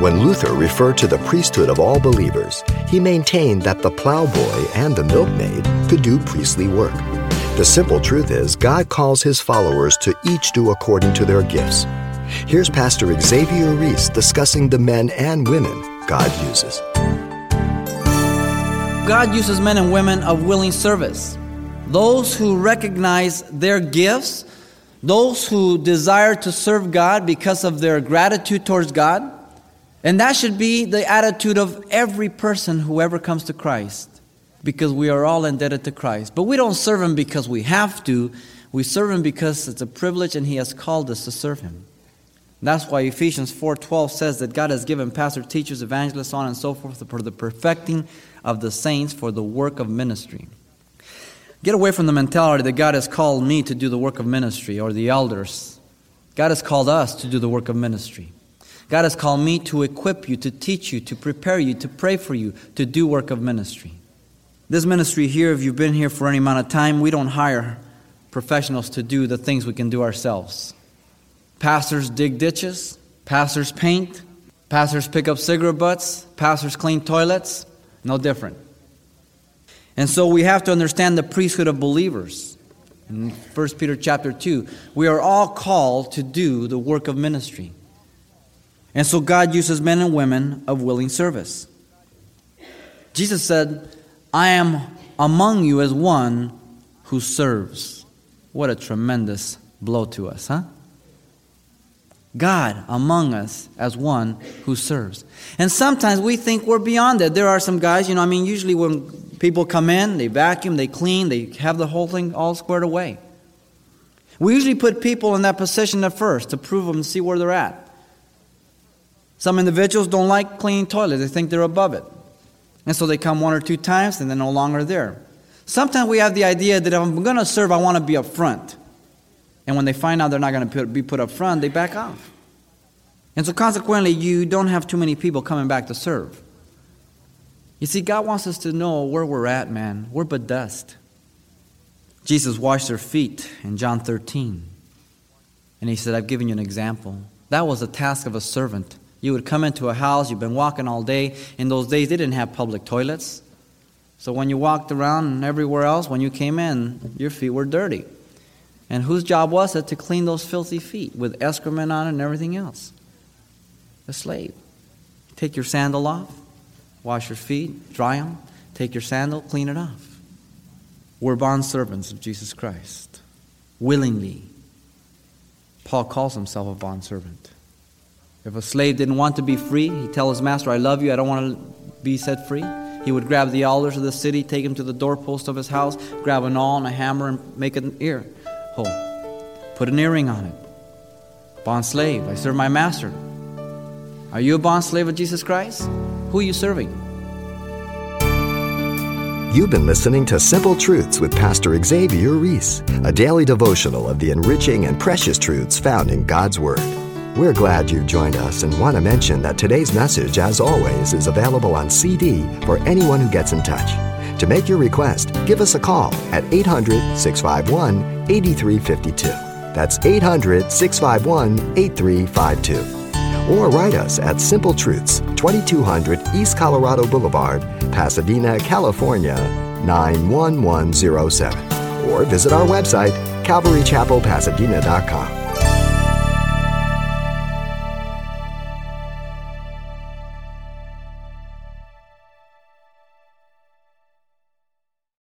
When Luther referred to the priesthood of all believers, he maintained that the plowboy and the milkmaid could do priestly work. The simple truth is, God calls his followers to each do according to their gifts. Here's Pastor Xavier Ries discussing the men and women God uses. God uses men and women of willing service. Those who recognize their gifts, those who desire to serve God because of their gratitude towards God. And that should be the attitude of every person who ever comes to Christ because we are all indebted to Christ. But we don't serve Him because we have to, we serve Him because it's a privilege and He has called us to serve Him. That's why Ephesians 4:12 says that God has given pastors, teachers, evangelists, on and so forth for the perfecting of the saints for the work of ministry. Get away from the mentality that God has called me to do the work of ministry or the elders. God has called us to do the work of ministry. God has called me to equip you, to teach you, to prepare you, to pray for you, to do work of ministry. This ministry here, if you've been here for any amount of time, we don't hire professionals to do the things we can do ourselves. Pastors dig ditches, pastors paint, pastors pick up cigarette butts, pastors clean toilets, no different. And so we have to understand the priesthood of believers. In 1 Peter chapter 2, we are all called to do the work of ministry. And so God uses men and women of willing service. Jesus said, I am among you as one who serves. What a tremendous blow to us, huh? God among us as one who serves. And sometimes we think we're beyond that. There are some guys, you know, I mean, usually when people come in, they vacuum, they clean, they have the whole thing all squared away. We usually put people in that position at first to prove them and see where they're at. Some individuals don't like cleaning toilets, they think they're above it. And so they come one or two times and they're no longer there. Sometimes we have the idea that if I'm going to serve, I want to be up front. And when they find out they're not going to be put up front, they back off. And so consequently, you don't have too many people coming back to serve. You see, God wants us to know where we're at, man. We're but dust. Jesus washed their feet in John 13. And he said, I've given you an example. That was the task of a servant. You would come into a house, you've been walking all day. In those days, they didn't have public toilets. So when you walked around and everywhere else, when you came in, your feet were dirty. And whose job was it to clean those filthy feet with excrement on it and everything else? The slave. Take your sandal off, wash your feet, dry them, take your sandal, clean it off. We're bond servants of Jesus Christ, willingly. Paul calls himself a bond servant. If a slave didn't want to be free, he'd tell his master, I love you, I don't want to be set free. He would grab the elders of the city, take him to the doorpost of his house, grab a nail and a hammer, and make an ear hole. Put an earring on it. Bond slave, I serve my master. Are you a bond slave of Jesus Christ? Who are you serving? You've been listening to Simple Truths with Pastor Xavier Ries, a daily devotional of the enriching and precious truths found in God's Word. We're glad you joined us and want to mention that today's message, as always, is available on CD for anyone who gets in touch. To make your request, give us a call at 800 651 8352. That's 800 651 8352. Or write us at Simple Truths, 2200 East Colorado Boulevard, Pasadena, California, 91107. Or visit our website, CalvaryChapelPasadena.com.